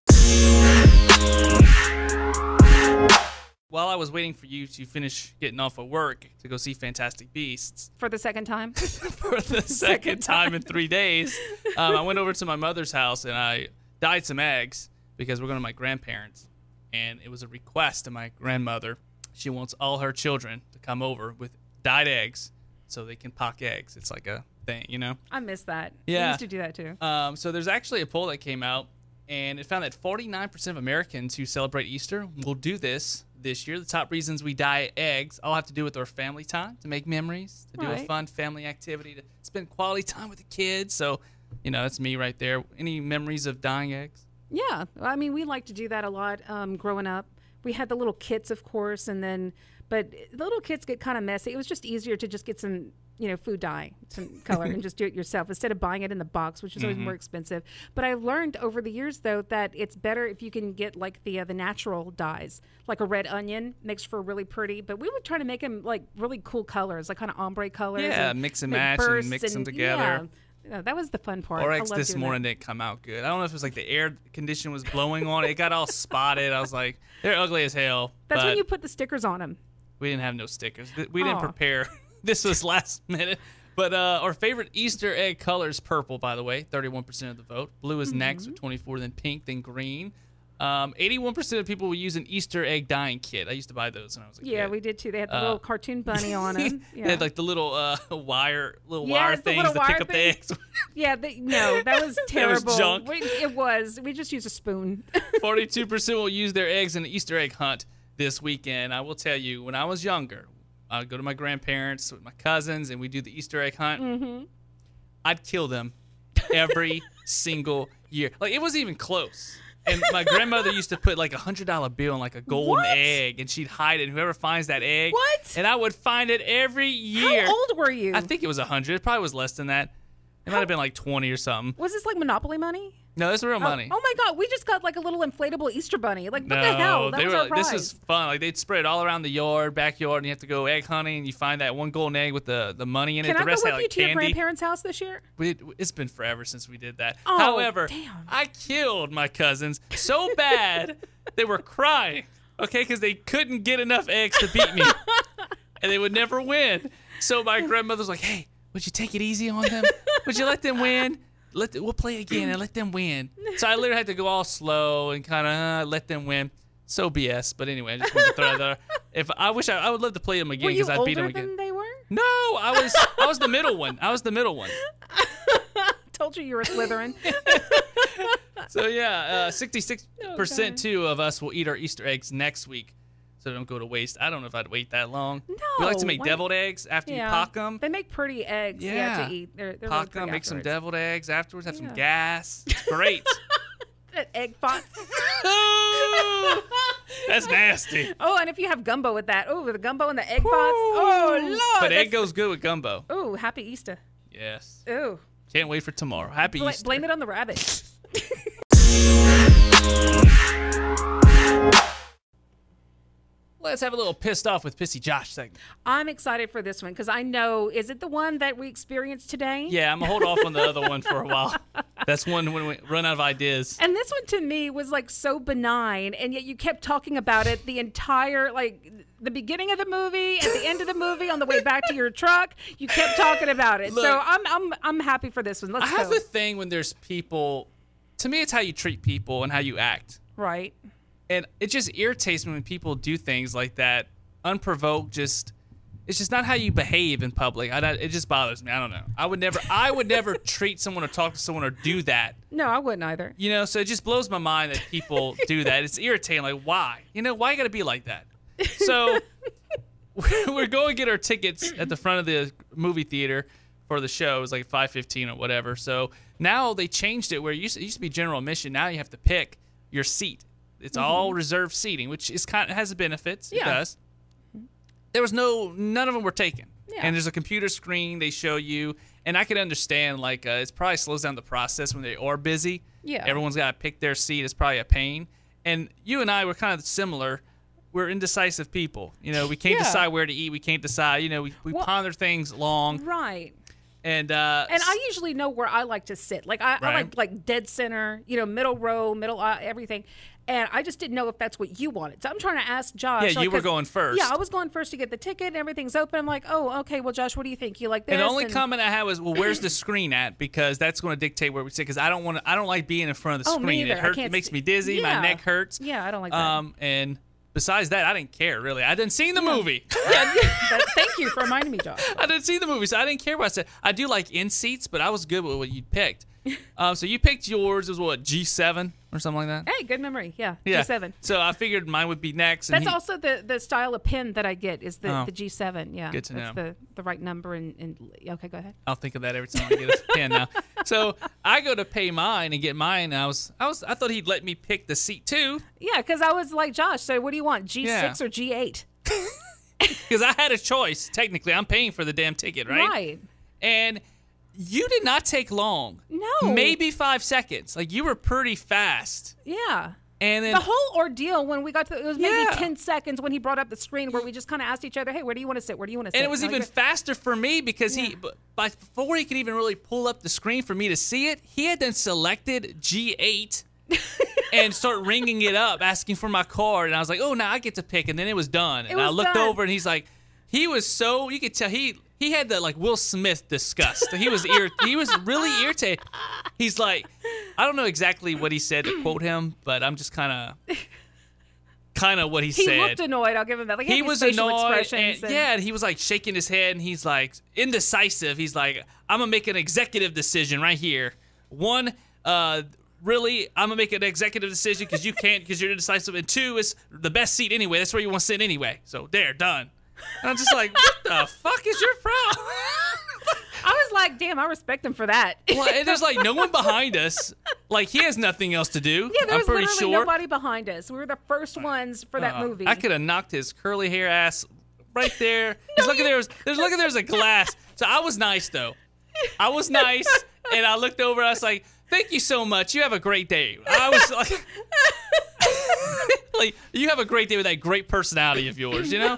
While I was waiting for you to finish getting off of work to go see Fantastic Beasts For the second time. for the second time in three days, um, I went over to my mother's house and I dyed some eggs because we're going to my grandparents. And it was a request to my grandmother. She wants all her children to come over with dyed eggs so they can pock eggs. It's like a thing, you know? I miss that. We Yeah. used to do that too. Um, so there's actually a poll that came out, and it found that 49% of Americans who celebrate Easter will do this this year. The top reasons we dye eggs all have to do with our family time to make memories, to do a fun family activity, to spend quality time with the kids. So, you know, that's me right there. Any memories of dyeing eggs? Yeah, I mean, we like to do that a lot um, growing up. We had the little kits, of course, and then, but the little kits get kind of messy. It was just easier to just get some, you know, food dye, some color, and just do it yourself instead of buying it in the box, which is always more expensive. But I've learned over the years, though, that it's better if you can get like the uh, the natural dyes, like a red onion makes for really pretty. But we would try to make them like really cool colors, like kind of ombre colors. Yeah, and mix and match and mix them together. Yeah, Yeah, that was the fun part. I Oryx this doing that. morning didn't come out good. I don't know if it was like the air condition was blowing on it. It got all spotted. I was like, they're ugly as hell. That's when you put the stickers on them. We didn't have no stickers. We didn't Aw. prepare. this was last minute. But uh, our favorite Easter egg color is purple, by the way. 31% of the vote. Blue is next Mm-hmm. with 24, then pink, then green. Um, 81% of people will use an Easter egg dyeing kit. I used to buy those when I was a Yeah, kid. we did too. They had the Uh, little cartoon bunny on them. Yeah. They had like the little uh, wire, little Yes, wire things little to wire pick up the eggs. yeah. They, no, that was terrible. junk. We, it was. We just used a spoon. 42% will use their eggs in an Easter egg hunt this weekend. I will tell you, when I was younger, I'd go to my grandparents with my cousins and we'd do the Easter egg hunt. Mm-hmm. I'd kill them every single year. Like it wasn't even close. And my grandmother used to put like a hundred dollar bill in like a golden What? egg, and she'd hide it. And whoever finds that egg, What? And I would find it every year. How old were you? I think it was a hundred. It probably was less than that. It might have been like twenty or something. was this like Monopoly money? No, this is real oh, money. Oh, oh my God, we just got like a little inflatable Easter bunny. Like what No, the hell? That they was were. our prize. This is fun. Like they'd spread it all around the yard, backyard, and you have to go egg hunting. And you find that one golden egg with the, the money in Can it. The I go rest with had you like to your candy. grandparents' house this year? We, it's been forever since we did that. Oh, However, damn. I killed my cousins so bad they were crying. Okay, because they couldn't get enough eggs to beat me, and they would never win. So my grandmother's like, "Hey, would you take it easy on them? Would you let them win? Let we'll play again and let them win." So I literally had to go all slow and kind of uh, let them win. So BS. But anyway, I just wanted to throw that there. If I wish I, I would love to play them again because I beat them again. they were? No, I was I was the middle one. I was the middle one. Told you you were Slytherin. So yeah, uh, sixty-six Okay. percent too of us will eat our Easter eggs next week, so they don't go to waste. I don't know if I'd wait that long. No. we like to make why- deviled eggs after yeah. you pock them. They make pretty eggs. Yeah. Yeah. to eat. They're, they're Pock really them, pretty make some afterwards. deviled eggs afterwards. Have some Yeah. gas. It's great. egg pots. Ooh, That's nasty. Oh, and if you have gumbo with that, oh, with the gumbo and the egg pots. Oh Lord. But egg goes good with gumbo. Oh, happy Easter. Yes. Oh, Can't wait for tomorrow. Happy Easter. blame it on the rabbit. Let's have a little pissed off with Pissy Josh segment. I'm excited for this one because I know. Is it the one that we experienced today? Yeah, I'm gonna hold off on the other one for a while. That's one when we run out of ideas. And this one to me was like so benign, and yet you kept talking about it the entire like the beginning of the movie, at the end of the movie, on the way back to your truck. You kept talking about it. so I'm I'm I'm happy for this one. Let's I have a thing when there's people. To me, it's how you treat people and how you act. right. And it just irritates me when people do things like that unprovoked just it's just not how you behave in public I, it just bothers me i don't know i would never i would never treat someone or talk to someone or do that No, I wouldn't either. you know so it just blows my mind that people do that it's irritating like why you know why you gotta be like that so we're going to get our tickets at the front of the movie theater for the show. It was like 5:15 or whatever. So now they changed it where it used, it used to be general admission. Now you have to pick your seat. It's all reserved seating, which is kind of has benefits. It Mm-hmm. Yeah. does. There was no none of them were taken. Yeah. And there's a computer screen they show you, and I can understand like uh, it's probably slows down the process when they are busy. Yeah. Everyone's got to pick their seat. It's probably a pain. And you and I were kind of similar. We're indecisive people. You know, we can't Yeah. decide where to eat. We can't decide. You know, we, we Well- ponder things long. Right. And uh, And I usually know where I like to sit. Like I, I like like dead center, you know, middle row, middle aisle, everything. And I just didn't know if that's what you wanted. So I'm trying to ask Josh. Yeah, like, you were going first. Yeah, I was going first to get the ticket. and Everything's open. I'm like, oh, okay. Well, Josh, what do you think? You like this? And the only And- comment I had was, "Well, where's the screen at?" Because that's going to dictate where we sit. Because I don't want to. I don't like being in front of the Oh, screen. It hurts. It makes me dizzy. Yeah. My neck hurts. Yeah, I don't like that. Um, and besides that, I didn't care really. I didn't see the movie. yeah, that- thank you for reminding me, Josh. I didn't see the movie, so I didn't care what I said. I do like in seats, but I was good with what you picked. Um, so you picked yours. It was what G seven or something like that. Hey, good memory. Yeah, Yeah. G7. So I figured mine would be next. And That's he- also the, the style of pin that I get is the, Oh. the G7. Yeah, Good to that's know. the the right number and, and okay, go ahead. I'll think of that every time I get a pen now. So I go to pay mine and get mine. And I was, I was, I thought he'd let me pick the seat too, Yeah, because I was like Josh. So what do you want, G6 Yeah. or G8? because I had a choice. Technically, I'm paying for the damn ticket, right? Right. And you did not take long. No. Maybe five seconds. Like you were pretty fast. Yeah. And then The whole ordeal when we got to it was maybe Yeah. 10 seconds when he brought up the screen where we just kind of asked each other, hey, where do you want to sit? Where do you want to sit? and it was And even go- faster for me because he, Yeah. b- by before he could even really pull up the screen for me to see it, he had then selected G8 and start ringing it up, asking for my card. And I was like, oh, now I get to pick. And then it was done. and I looked done. over and he's like, he was so you could tell he he had the like Will Smith disgust. he was ir- he was really irritated. He's like, I don't know exactly what he said to quote him, but I'm just kind of. Kind of what he, he said He looked annoyed. I'll give him that. Like, he these was annoyed and, and- yeah and he was like shaking his head and he's like indecisive he's like i'm gonna make an executive decision right here one uh really i'm gonna make an executive decision because you can't because you're indecisive and two is the best seat anyway that's where you want to sit anyway so there done and i'm just like what the fuck is your problem I was like, damn, I respect him for that. well, and there's like no one behind us like he has nothing else to do yeah, there i'm was pretty literally sure nobody behind us. We were the first ones for that Uh, movie. I could have knocked his curly hair ass right there. Just look at there's there's look at there's a glass. So I was nice though. I was nice, and I looked over. I was like, "Thank you so much. You have a great day." I was like, "Like you have a great day with that great personality of yours," you know.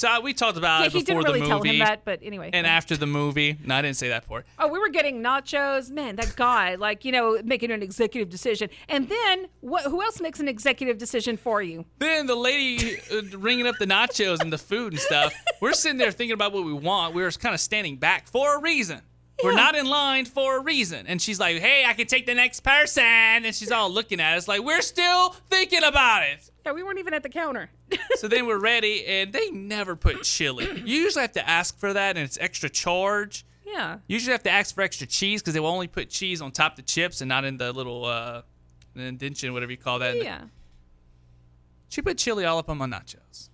So I, we talked about yeah, it he before didn't really the tell movie him that, but anyway. and after the movie. No, I didn't say that part. Oh, we were getting nachos. Man, that guy, like, you know, making an executive decision. And then, what, who else makes an executive decision for you? Then the lady uh, ringing up the nachos and the food and stuff. We're sitting there thinking about what we want. We were kind of standing back for a reason. We're not in line for a reason. And she's like, "Hey, I can take the next person." And she's all looking at us like, "We're still thinking about it." Yeah, we weren't even at the counter. So then we're ready, and they never put chili. You usually have to ask for that, and it's extra charge. yeah. You usually have to ask for extra cheese because they will only put cheese on top of the chips and not in the little uh, indention, whatever you call that. Yeah. She put chili all up on my nachos.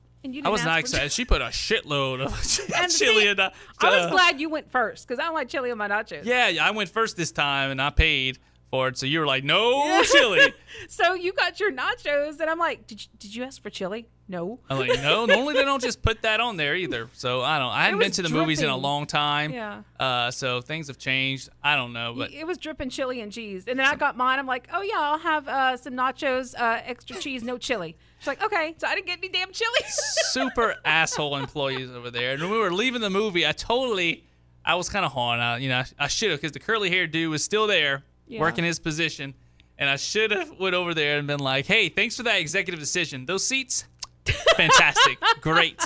I was not excited. She put a shitload of chili see, in the. I was glad you went first because I don't like chili on my nachos. Yeah, yeah, I went first this time and I paid for it. So you were like, no chili. So you got your nachos, and I'm like, did you, did you ask for chili? No. I'm like, no. Normally they don't just put that on there either. So I don't. I hadn't been to the movies in a long time. Yeah. Uh, so things have changed. I don't know, but it was dripping chili and cheese. And then I got mine. I'm like, oh, yeah, I'll have uh, some nachos, uh, extra cheese, no chili. She's like, okay. So I didn't get any damn chili. super asshole employees over there. And when we were leaving the movie, I totally, I was kind of hawing out. You know, I, I should have because the curly haired dude was still there Yeah. working his position, and I should have went over there and been like, "Hey, thanks for that executive decision. Those seats, fantastic, great."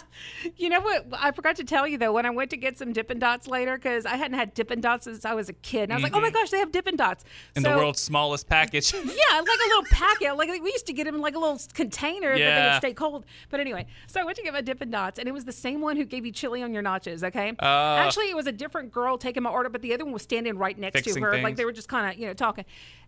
You know what? I forgot to tell you though. When I went to get some Dippin' Dots later, because I hadn't had Dippin' Dots since I was a kid, and I was like, "Oh my gosh, they have Dippin' Dots!" Mm-hmm. In So- the world's smallest package. Yeah, like a little packet. Like we used to get them in like a little container that they would stay cold. But anyway, so I went to get my Dippin' Dots, and it was the same one who gave you chili on your nachos. Okay, Uh. actually, it was a different girl taking my order, but the other one was standing right next to her. Like they were just kind of you know talking.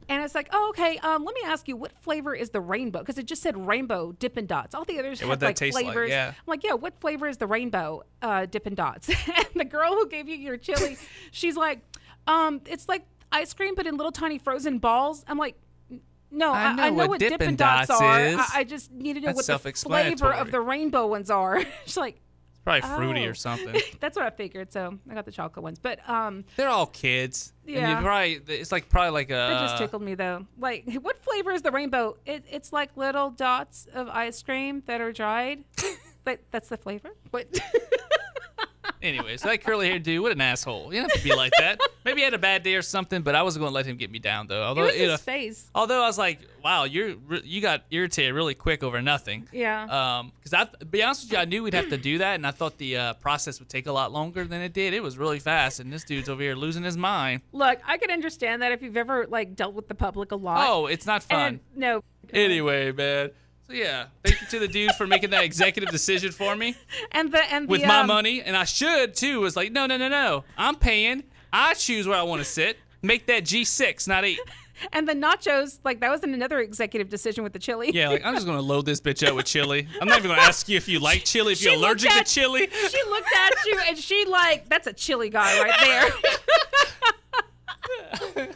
And it's like, "Oh, okay. Um, let me ask you, what flavor is the rainbow? Because it just said rainbow Dippin' Dots. All the others Yeah, had like taste like? flavors. Yeah. I'm like, yeah, what flavor is the rainbow uh, Dippin' Dots? and the girl who gave you your chili, she's like, um, it's like ice cream, but in little tiny frozen balls. I'm like, no, I I, I know know what what Dippin' Dippin' Dots, Dots are. is. I, I just need to know That's what the flavor of the rainbow ones are. she's like, It's Probably fruity Oh. or something. that's what I figured. So I got the chocolate ones, but um, They're all kids. Yeah. probably it's like probably like a. it just tickled me though. Like, what flavor is the rainbow? It, it's like little dots of ice cream that are dried. But that's the flavor. What? Anyways, that curly haired dude, what an asshole. You don't have to be like that. Maybe he had a bad day or something, but I wasn't going to let him get me down though. It Although, was you know, his face. although I was like, wow, you're—you got irritated really quick over nothing. Yeah. Um, because I, to be honest with you, I knew we'd have to do that, and I thought the uh, process would take a lot longer than it did. It was really fast, and this dude's over here losing his mind. Look, I can understand that if you've ever like dealt with the public a lot. Oh, it's not fun. and no. Anyway, man. So yeah, thank you to the dude for making that executive decision for me And the and with the, my um, money, and I should too. Was like, no, no, no, no. I'm paying. I choose where I want to sit. Make that G6, not eight. And the nachos, like that was another executive decision with the chili. Yeah, like I'm just gonna load this bitch up with chili. I'm not even gonna ask you if you like chili, if She you're allergic to chili. She looked at you and she like, that's a chili guy right there.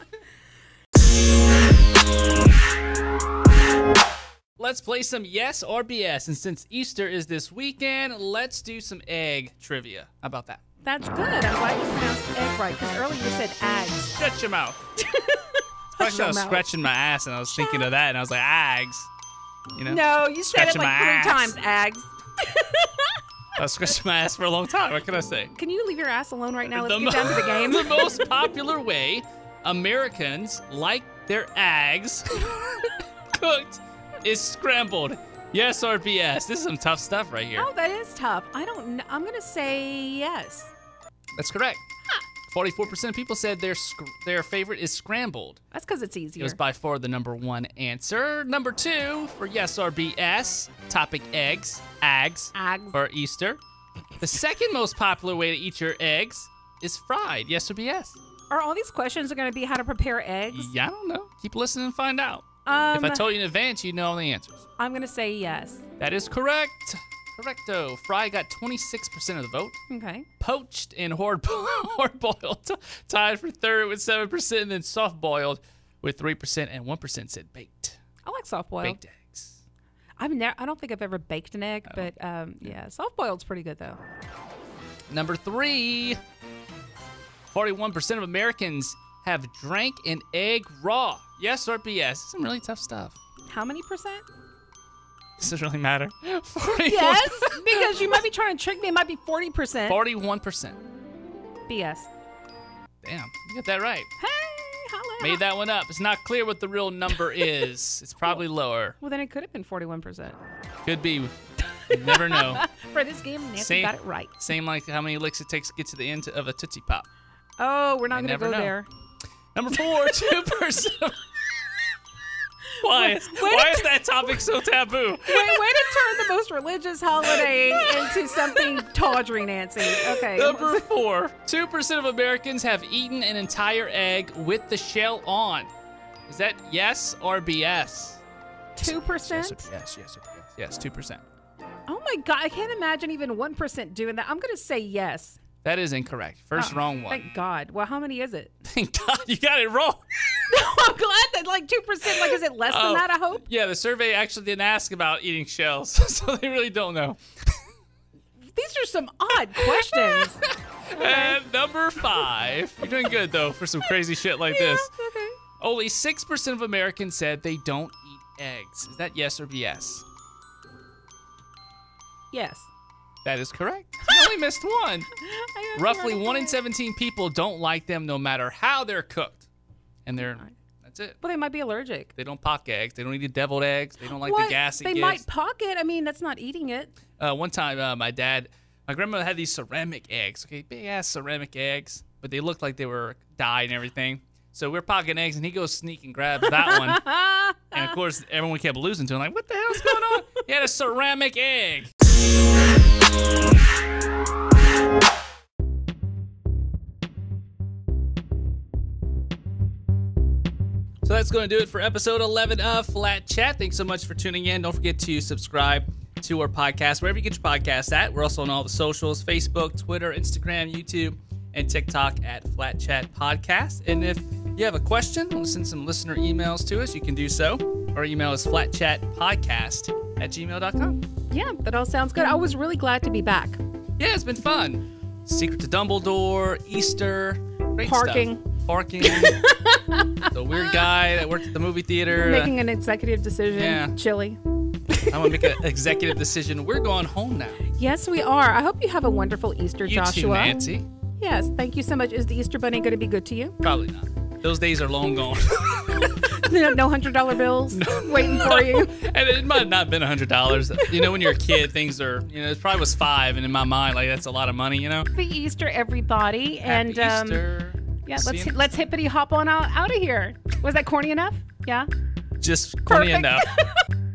Let's play some yes or BS. And since Easter is this weekend, let's do some egg trivia. How about that? That's good. I'm glad you pronounced egg right because earlier you said eggs. Shut your mouth. Actually, I was mouth. scratching my ass and I was thinking of that, and I was like, Ags. You know? No, you said it like my three ass. times, Ags. I was scratching my ass for a long time. What can I say? Can you leave your ass alone right now? Let's The get mo- down to the game. the most popular way Americans like their eggs cooked is scrambled. Yes or BS? This is some tough stuff right here. Oh, that is tough. I don't know. I'm going to say yes. That's correct. 44% of people said their sc- their favorite is scrambled. That's because it's easier. It was by far the number one answer. Number two for yes or BS, topic eggs, eggs, Ags. for Easter. The second most popular way to eat your eggs is fried. Yes or BS? Are all these questions are going to be how to prepare eggs? Yeah, I don't know. Keep listening and find out. Um, if I told you in advance, you'd know all the answers. I'm going to say yes. That is correct. Correcto. Fry got 26% of the vote. Okay. Poached and hard, hard boiled tied for third with 7%, and then soft boiled with 3%, and 1% said baked. I like soft boiled. Baked eggs. I've never. I don't think I've ever baked an egg, but um, yeah, soft boiled's pretty good though. Number three 41% of Americans have drank an egg raw. Yes or BS? Some really tough stuff. How many percent? Does it really matter? 41 Yes, because you might be trying to trick me. It might be forty percent. 41%. BS. Damn, you got that right. Hey, holla. Made that one up. It's not clear what the real number is. It's probably lower. Well, then it could have been forty-one percent. Could be. You never know. For this game, Nancy Same- got it right. Same like how many licks it takes to get to the end of a Tootsie Pop. Oh, we're not going to go know. there. Number four, two percent. Why? Wait, Why is that topic so taboo? Wait, way to turn the most religious holiday into something tawdry, Nancy. Okay. Number four, two percent of Americans have eaten an entire egg with the shell on. Is that yes or BS? Two Yes, percent. yes, yes, yes. Yes, two percent. Oh my God, I can't imagine even one percent doing that. I'm going to say yes. That is incorrect. First Oh, wrong one. Thank God. Well, how many is it? Thank God you got it wrong. no, I'm glad that like two percent. Like, is it less Oh. than that? I hope. Yeah, the survey actually didn't ask about eating shells, so they really don't know. These are some odd questions. And number five, you're doing good though for some crazy shit like this. Okay. Only six percent of Americans said they don't eat eggs. Is that yes or BS? Yes. That is correct. You only missed one. Roughly one in 17 people don't like them no matter how they're cooked. And they're, that's it. Well, they might be allergic. They don't pock eggs. They don't eat the deviled eggs. They don't like the gas it they might pocket. I mean, that's not eating it. Uh, one time, uh, my dad, my grandmother had these ceramic eggs. Okay, big ass ceramic eggs, but they looked like they were dyed and everything. So we're pocketing eggs, and he goes sneak and grabs that one. and of course, everyone kept losing to him. Like, what the hell's going on? He had a ceramic egg. So that's going to do it for episode 11 of Flat Chat. Thanks so much for tuning in. Don't forget to subscribe to our podcast wherever you get your podcasts at. We're also on all the socials Facebook, Twitter, Instagram, YouTube, and TikTok at Flat Chat Podcast. And if you have a question, want to send some listener emails to us, you can do so. Our email is flatchatpodcast at gmail.com. Yeah, that all sounds good. I was really glad to be back. Yeah, it's been fun. Secrets of Dumbledore, Easter, great Parking. stuff. Parking. the weird guy that worked at the movie theater. Making an executive decision. Yeah. Chili. I'm gonna make an executive decision. We're going home now. Yes, we are. I hope you have a wonderful Easter, You Joshua. too, Nancy. Yes, thank you so much. Is the Easter Bunny going to be good to you? Probably not. Those days are long gone. no no hundred dollar bills waiting for you. and it might have not been a hundred dollars. You know, when you're a kid, things are. You know, it probably was five, and in my mind, like that's a lot of money. You know. Happy Easter, everybody, and um, Easter. yeah, See let's you- let's hippity hop on out, out of here. Was that corny enough? Yeah. just corny Perfect. enough.